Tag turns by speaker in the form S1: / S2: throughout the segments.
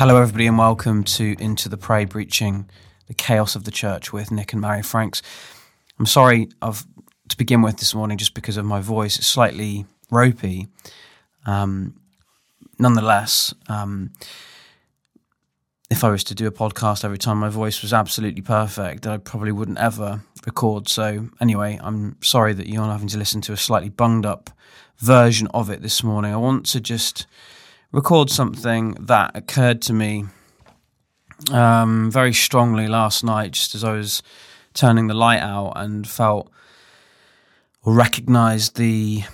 S1: Hello, everybody, and welcome to Into the Fray Breaching the Chaos of the Church with Nick and Mary Franks. I'm sorry of, to begin with this morning just because of my voice. It's slightly ropey. Um, nonetheless, um, if I was to do a podcast every time my voice was absolutely perfect, I probably wouldn't ever record. So, anyway, I'm sorry that you're having to listen to a slightly bunged up version of it this morning. I want to just record something that occurred to me um, very strongly last night, just as I was turning the light out and felt or recognized the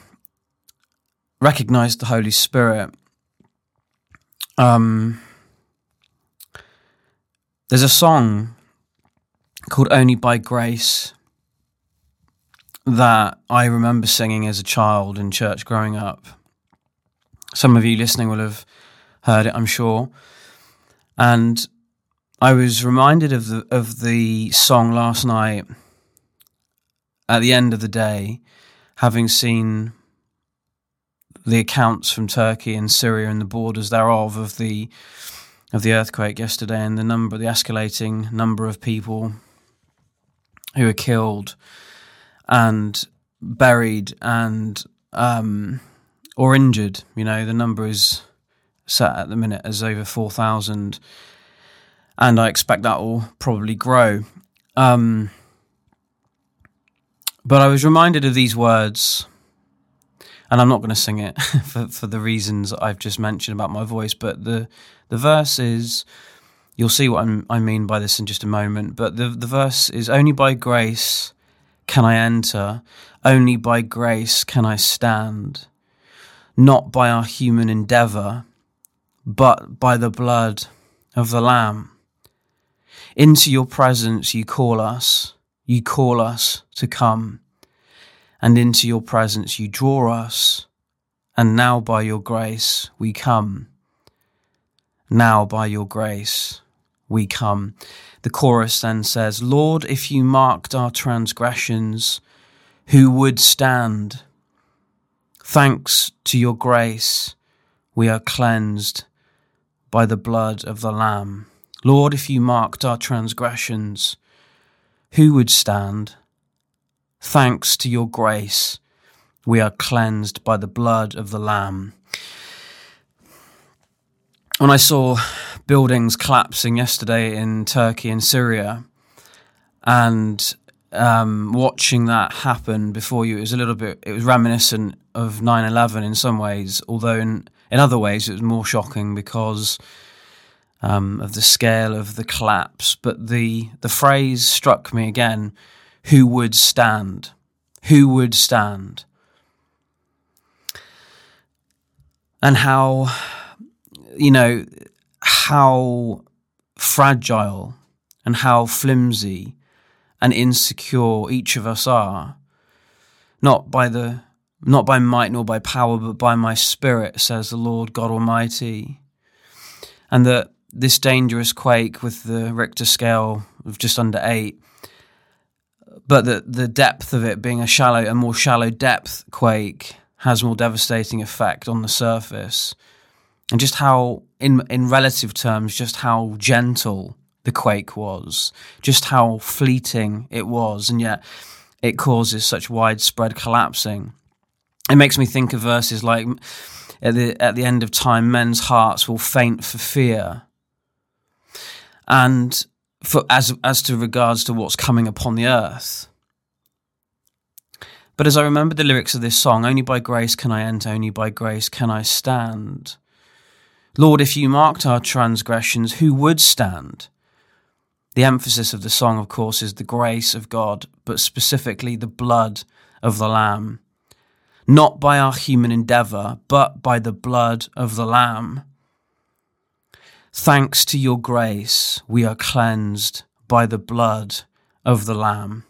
S1: recognized the Holy Spirit. Um, there's a song called "Only by Grace" that I remember singing as a child in church growing up. Some of you listening will have heard it, I'm sure. And I was reminded of the of the song last night at the end of the day, having seen the accounts from Turkey and Syria and the borders thereof of the of the earthquake yesterday and the number the escalating number of people who were killed and buried and um, or injured. You know, the number is set at the minute as over four thousand and I expect that will probably grow. Um, but I was reminded of these words, and I'm not going to sing it for, for the reasons I've just mentioned about my voice. But the the verse is, you'll see what I'm, i mean by this in just a moment. But the the verse is, "Only by grace can I enter; only by grace can I stand, not by our human endeavour, but by the blood of the Lamb." Into your presence you call us, you call us to come, and into your presence you draw us, and now by your grace we come. Now by your grace we come. The chorus then says, Lord, if you marked our transgressions, who would stand? Thanks to your grace, we are cleansed by the blood of the Lamb. Lord, if you marked our transgressions, who would stand? Thanks to your grace, we are cleansed by the blood of the Lamb. When I saw buildings collapsing yesterday in Turkey and Syria, and um, watching that happen before you, it was a little bit, it was reminiscent of 9 11 in some ways, although in, in other ways it was more shocking because um, of the scale of the collapse, but the the phrase struck me again: "Who would stand? Who would stand?" And how, you know, how fragile and how flimsy and insecure each of us are, not by the not by might nor by power, but by my spirit, says the Lord God Almighty. And that this dangerous quake with the Richter scale of just under eight, but that the depth of it being a shallow, a more shallow depth quake has more devastating effect on the surface, and just how, in in relative terms, just how gentle the quake was, just how fleeting it was, and yet it causes such widespread collapsing. It makes me think of verses like at the at the end of time, men's hearts will faint for fear and for as as to regards to what's coming upon the earth. But as I remember the lyrics of this song, only by grace can I enter, only by grace can I stand. Lord, if you marked our transgressions, who would stand? The emphasis of the song, of course, is the grace of God, but specifically the blood of the Lamb. Not by our human endeavour, but by the blood of the Lamb. Thanks to your grace, we are cleansed by the blood of the Lamb.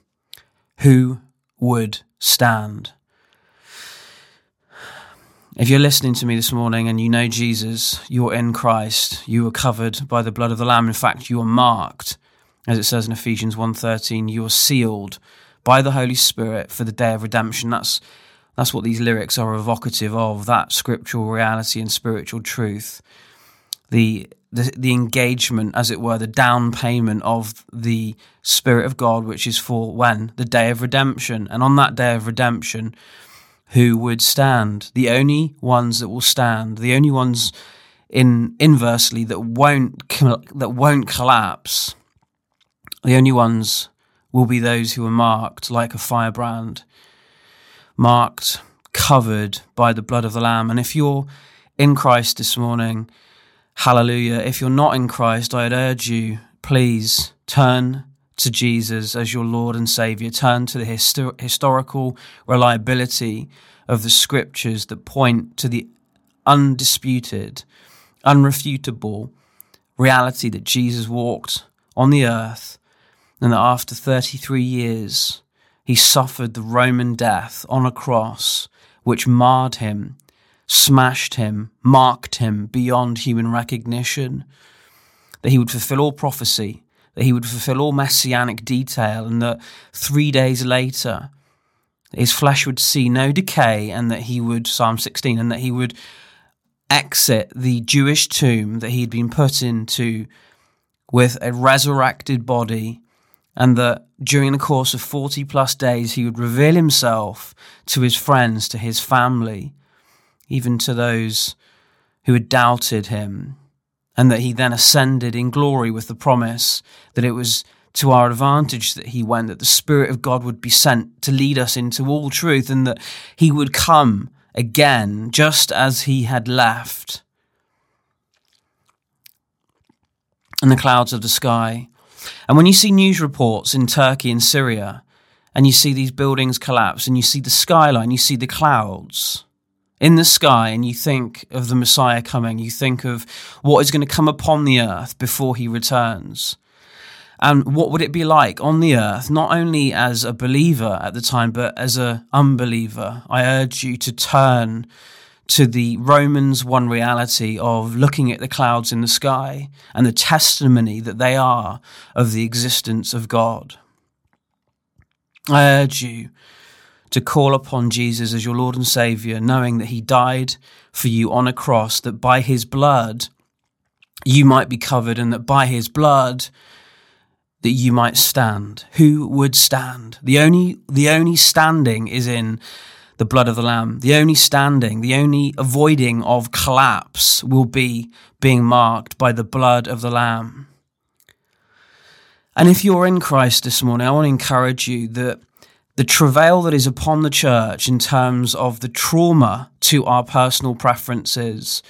S1: Who would stand? If you're listening to me this morning and you know Jesus, you're in Christ, you are covered by the blood of the Lamb. In fact, you are marked, as it says in Ephesians 1.13, you are sealed by the Holy Spirit for the day of redemption. That's that's what these lyrics are evocative of, that scriptural reality and spiritual truth. The the, the engagement, as it were, the down payment of the Spirit of God, which is for when? The day of redemption. And on that day of redemption, who would stand? The only ones that will stand, the only ones in inversely that won't that won't collapse. The only ones will be those who are marked like a firebrand, marked, covered by the blood of the Lamb. And if you're in Christ this morning, hallelujah. If you're not in Christ, I'd urge you, please turn to Jesus as your Lord and Savior. Turn to the histor- historical reliability of the scriptures that point to the undisputed, unrefutable reality that Jesus walked on the earth and that after 33 years he suffered the Roman death on a cross which marred him, smashed him, marked him beyond human recognition, that he would fulfill all prophecy that he would fulfill all messianic detail, and that three days later his flesh would see no decay, and that he would, Psalm 16, and that he would exit the Jewish tomb that he'd been put into with a resurrected body, and that during the course of 40 plus days he would reveal himself to his friends, to his family, even to those who had doubted him and that he then ascended in glory with the promise that it was to our advantage that he went, that the Spirit of God would be sent to lead us into all truth, and that he would come again just as he had left. In the clouds of the sky. And when you see news reports in Turkey and Syria, and you see these buildings collapse, and you see the skyline, you see the clouds, in the sky and you think of the Messiah coming, you think of what is going to come upon the earth before he returns. And what would it be like on the earth, not only as a believer at the time, but as an unbeliever? I urge you to turn to the Romans 1 reality of looking at the clouds in the sky and the testimony that they are of the existence of God. I urge you to call upon Jesus as your Lord and Savior, knowing that He died for you on a cross, that by His blood you might be covered, and that by His blood that you might stand. Who would stand? The only the only standing is in the blood of the Lamb. The only standing, the only avoiding of collapse will be being marked by the blood of the Lamb. And if you're in Christ this morning, I want to encourage you that the travail that is upon the church in terms of the trauma to our personal preferences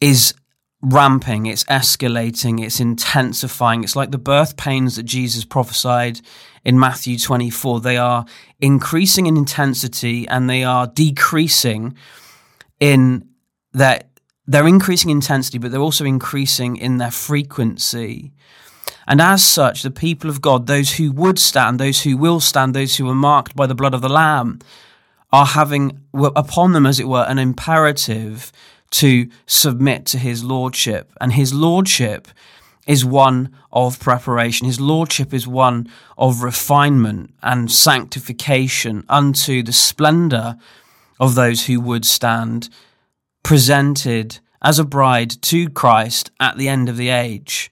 S1: is ramping, it's escalating, it's intensifying. It's like the birth pains that Jesus prophesied in Matthew 24. They are increasing in intensity and they are decreasing in that they're increasing intensity, but they're also increasing in their frequency. And as such, the people of God, those who would stand, those who will stand, those who are marked by the blood of the Lamb, are having upon them, as it were, an imperative to submit to his lordship. And his lordship is one of preparation. His lordship is one of refinement and sanctification unto the splendor of those who would stand, presented as a bride to Christ at the end of the age.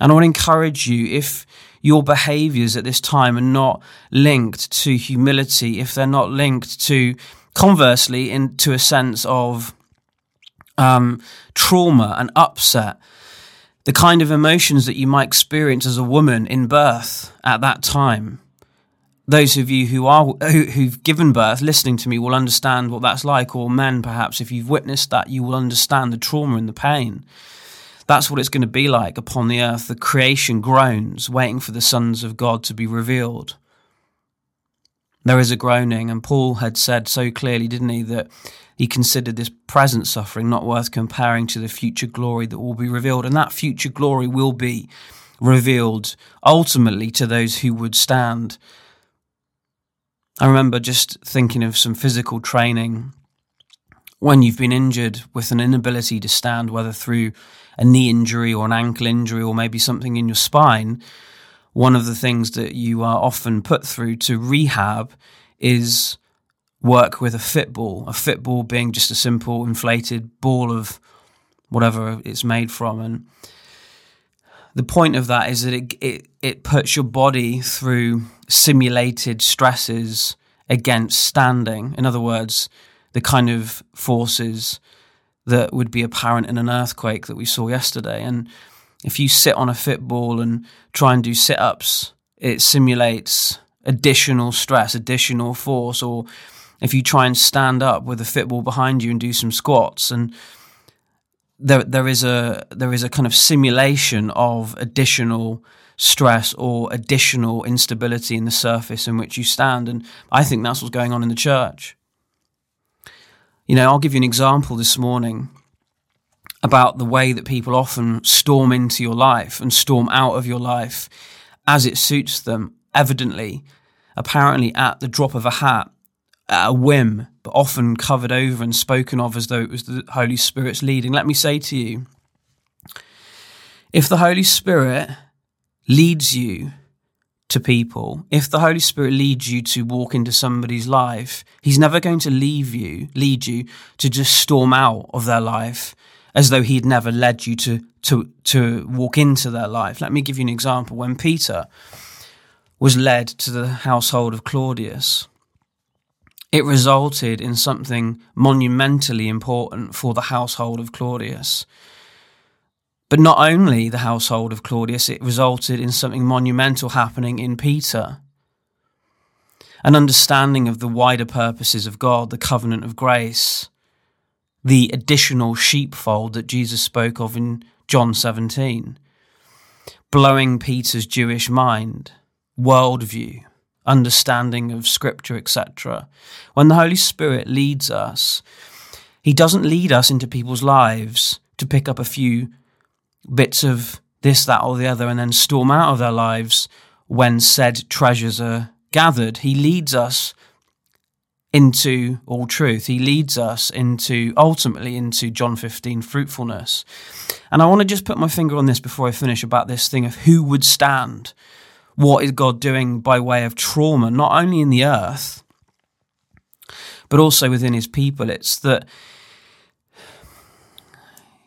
S1: And I would encourage you if your behaviors at this time are not linked to humility, if they're not linked to, conversely, into a sense of um, trauma and upset, the kind of emotions that you might experience as a woman in birth at that time. Those of you who are who, who've given birth, listening to me, will understand what that's like. Or men, perhaps, if you've witnessed that, you will understand the trauma and the pain. That's what it's going to be like upon the earth. The creation groans, waiting for the sons of God to be revealed. There is a groaning, and Paul had said so clearly, didn't he, that he considered this present suffering not worth comparing to the future glory that will be revealed. And that future glory will be revealed ultimately to those who would stand. I remember just thinking of some physical training when you've been injured with an inability to stand, whether through a knee injury or an ankle injury or maybe something in your spine, one of the things that you are often put through to rehab is work with a fitball. A fitball being just a simple inflated ball of whatever it's made from. And the point of that is that it, it, it puts your body through simulated stresses against standing. In other words, the kind of forces that would be apparent in an earthquake that we saw yesterday. And if you sit on a fitball and try and do sit ups, it simulates additional stress, additional force. Or if you try and stand up with a fitball behind you and do some squats and there there is a there is a kind of simulation of additional stress or additional instability in the surface in which you stand and I think that's what's going on in the church. You know, I'll give you an example this morning about the way that people often storm into your life and storm out of your life as it suits them, evidently, apparently at the drop of a hat, at a whim, but often covered over and spoken of as though it was the Holy Spirit's leading. Let me say to you if the Holy Spirit leads you to people, if the Holy Spirit leads you to walk into somebody's life, He's never going to leave you, lead you to just storm out of their life as though He'd never led you to, to, to walk into their life. Let me give you an example. When Peter was led to the household of Claudius, it resulted in something monumentally important for the household of Claudius. But not only the household of Claudius, it resulted in something monumental happening in Peter. An understanding of the wider purposes of God, the covenant of grace, the additional sheepfold that Jesus spoke of in John 17, blowing Peter's Jewish mind, worldview, understanding of scripture, etc. When the Holy Spirit leads us, He doesn't lead us into people's lives to pick up a few bits of this, that, or the other and then storm out of their lives when said treasures are gathered. He leads us into all truth. He leads us into ultimately into John 15 fruitfulness. And I want to just put my finger on this before I finish about this thing of who would stand what is God doing by way of trauma, not only in the earth, but also within his people. It's that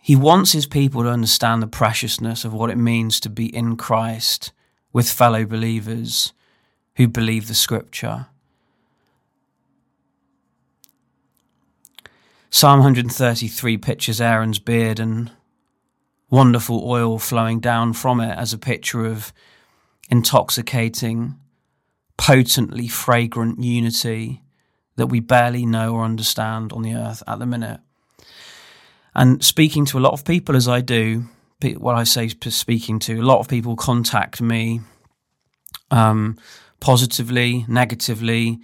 S1: he wants his people to understand the preciousness of what it means to be in Christ with fellow believers who believe the scripture. Psalm 133 pictures Aaron's beard and wonderful oil flowing down from it as a picture of intoxicating, potently fragrant unity that we barely know or understand on the earth at the minute. And speaking to a lot of people as I do, what I say speaking to, a lot of people contact me um, positively, negatively.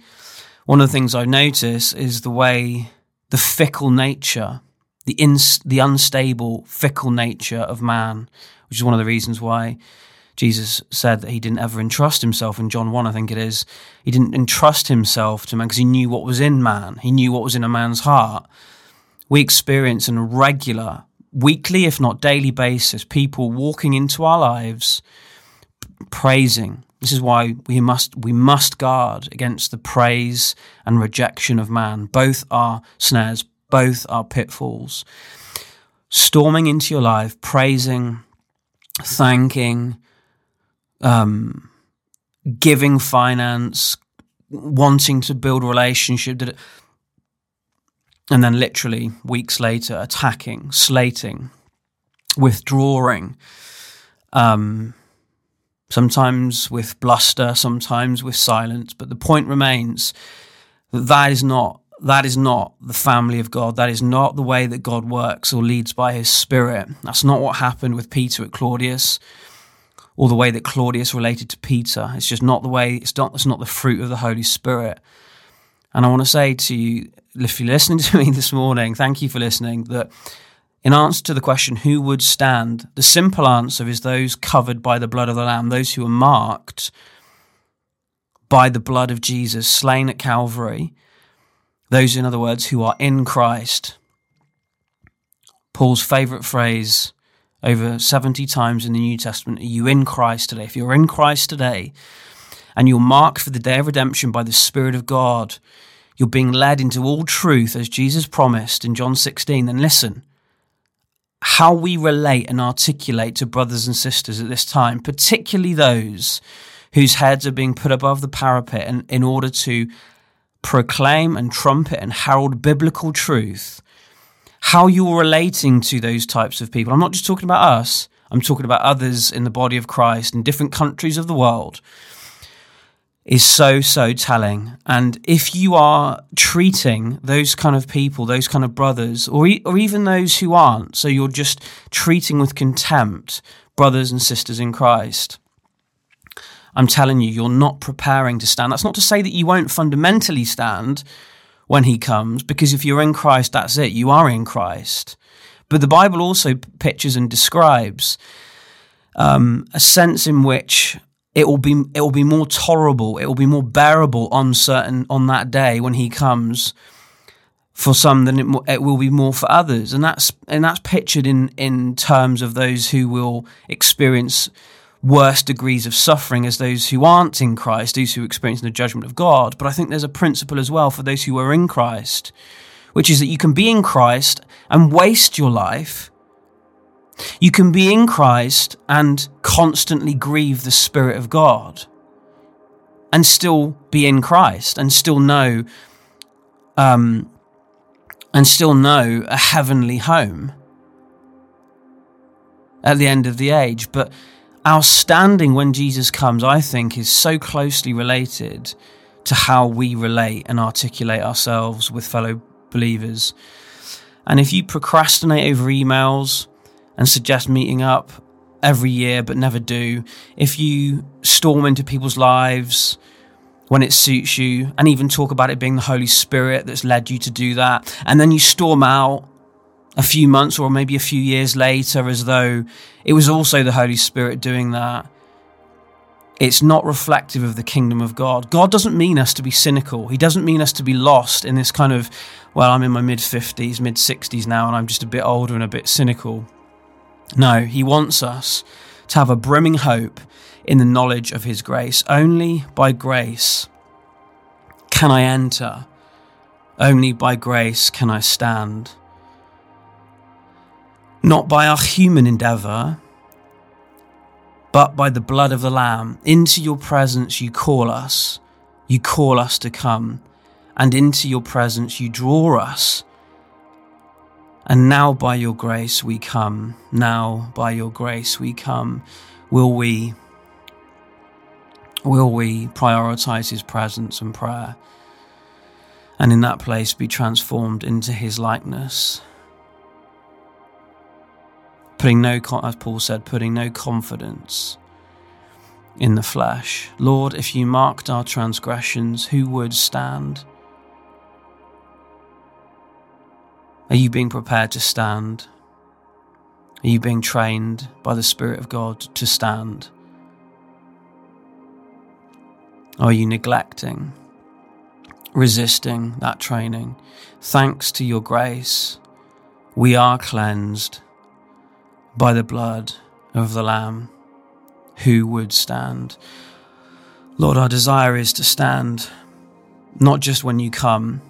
S1: One of the things I notice is the way the fickle nature, the, the unstable, fickle nature of man, which is one of the reasons why Jesus said that he didn't ever entrust himself in John 1, I think it is. He didn't entrust himself to man because he knew what was in man. He knew what was in a man's heart. We experience on a regular, weekly, if not daily basis, people walking into our lives praising. This is why we must, we must guard against the praise and rejection of man. Both are snares, both are pitfalls. Storming into your life, praising, thanking, um, giving finance, wanting to build a relationship, and then literally weeks later attacking, slating, withdrawing, um, sometimes with bluster, sometimes with silence. But the point remains that that is not that is not the family of God. That is not the way that God works or leads by His Spirit. That's not what happened with Peter at Claudius or the way that Claudius related to Peter. It's just not the way, it's not, it's not the fruit of the Holy Spirit. And I want to say to you, if you're listening to me this morning, thank you for listening, that in answer to the question, who would stand? The simple answer is those covered by the blood of the Lamb, those who are marked by the blood of Jesus, slain at Calvary, those, in other words, who are in Christ. Paul's favorite phrase over 70 times in the New Testament. Are you in Christ today? If you're in Christ today and you're marked for the day of redemption by the Spirit of God, you're being led into all truth as Jesus promised in John 16, then listen. How we relate and articulate to brothers and sisters at this time, particularly those whose heads are being put above the parapet in, in order to proclaim and trumpet and herald biblical truth, how you're relating to those types of people. I'm not just talking about us, I'm talking about others in the body of Christ in different countries of the world is so, so telling. And if you are treating those kind of people, those kind of brothers, or, e- or even those who aren't, so you're just treating with contempt brothers and sisters in Christ, I'm telling you, you're not preparing to stand. That's not to say that you won't fundamentally stand when he comes, because if you're in Christ, that's it. You are in Christ. But the Bible also pictures and describes um, a sense in which it will be it will be more tolerable, it will be more bearable on certain on that day when he comes for some than it, it will be more for others, and that's and that's pictured in in terms of those who will experience worse degrees of suffering as those who aren't in Christ, those who experience the judgment of God. But I think there's a principle as well for those who are in Christ, which is that you can be in Christ and waste your life you can be in Christ and constantly grieve the Spirit of God and still be in Christ and still know um, and still know a heavenly home at the end of the age. But our standing when Jesus comes, I think, is so closely related to how we relate and articulate ourselves with fellow believers. And if you procrastinate over emails, and suggest meeting up every year but never do, if you storm into people's lives when it suits you and even talk about it being the Holy Spirit that's led you to do that, and then you storm out a few months or maybe a few years later as though it was also the Holy Spirit doing that. It's not reflective of the kingdom of God. God doesn't mean us to be cynical. He doesn't mean us to be lost in this kind of, well, I'm in my mid 50s, mid 60s now, and I'm just a bit older and a bit cynical. No, he wants us to have a brimming hope in the knowledge of his grace. Only by grace can I enter. Only by grace can I stand. Not by our human endeavour, but by the blood of the Lamb. Into your presence you call us. You call us to come. And into your presence you draw us and now by your grace we come. Now by your grace we come. Will we will we prioritize his presence and prayer? And in that place be transformed into his likeness. Putting no, as Paul said, putting no confidence in the flesh. Lord, if you marked our transgressions, who would stand? Are you being prepared to stand? Are you being trained by the Spirit of God to stand? Are you neglecting, resisting that training? Thanks to your grace, we are cleansed by the blood of the Lamb. Who would stand? Lord, our desire is to stand, not just when you come,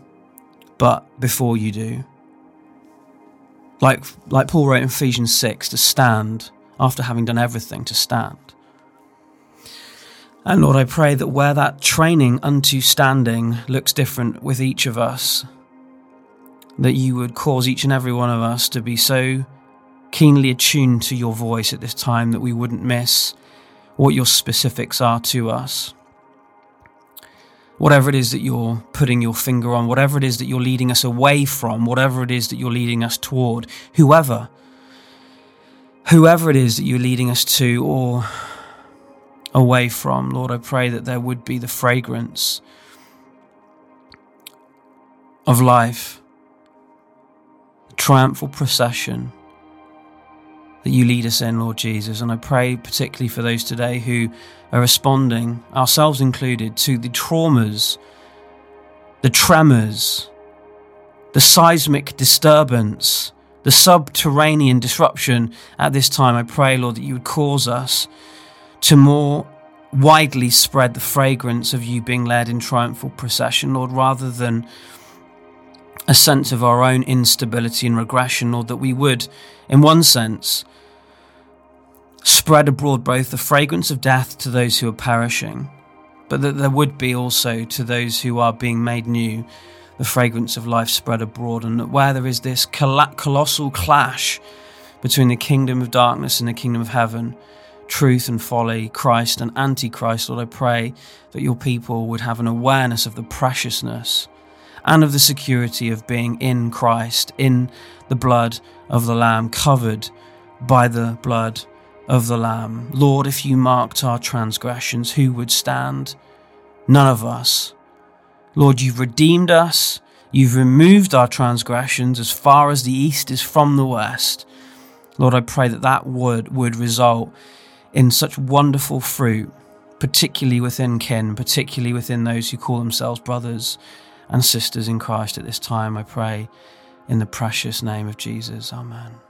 S1: but before you do like like Paul wrote in Ephesians 6 to stand after having done everything to stand. And Lord, I pray that where that training unto standing looks different with each of us, that you would cause each and every one of us to be so keenly attuned to your voice at this time that we wouldn't miss what your specifics are to us whatever it is that you're putting your finger on, whatever it is that you're leading us away from, whatever it is that you're leading us toward, whoever, whoever it is that you're leading us to or away from, Lord, I pray that there would be the fragrance of life, triumphal procession that you lead us in, Lord Jesus. And I pray particularly for those today who are responding, ourselves included, to the traumas, the tremors, the seismic disturbance, the subterranean disruption at this time. I pray, Lord, that you would cause us to more widely spread the fragrance of you being led in triumphal procession, Lord, rather than a sense of our own instability and regression, or that we would, in one sense, spread abroad both the fragrance of death to those who are perishing, but that there would be also to those who are being made new the fragrance of life spread abroad, and that where there is this colossal clash between the kingdom of darkness and the kingdom of heaven, truth and folly, Christ and Antichrist, Lord, I pray that your people would have an awareness of the preciousness and of the security of being in Christ, in the blood of the Lamb, covered by the blood of the Lamb. Lord, if you marked our transgressions, who would stand? None of us. Lord, you've redeemed us. You've removed our transgressions as far as the east is from the west. Lord, I pray that that would, would result in such wonderful fruit, particularly within kin, particularly within those who call themselves brothers and sisters in Christ at this time, I pray in the precious name of Jesus. Amen.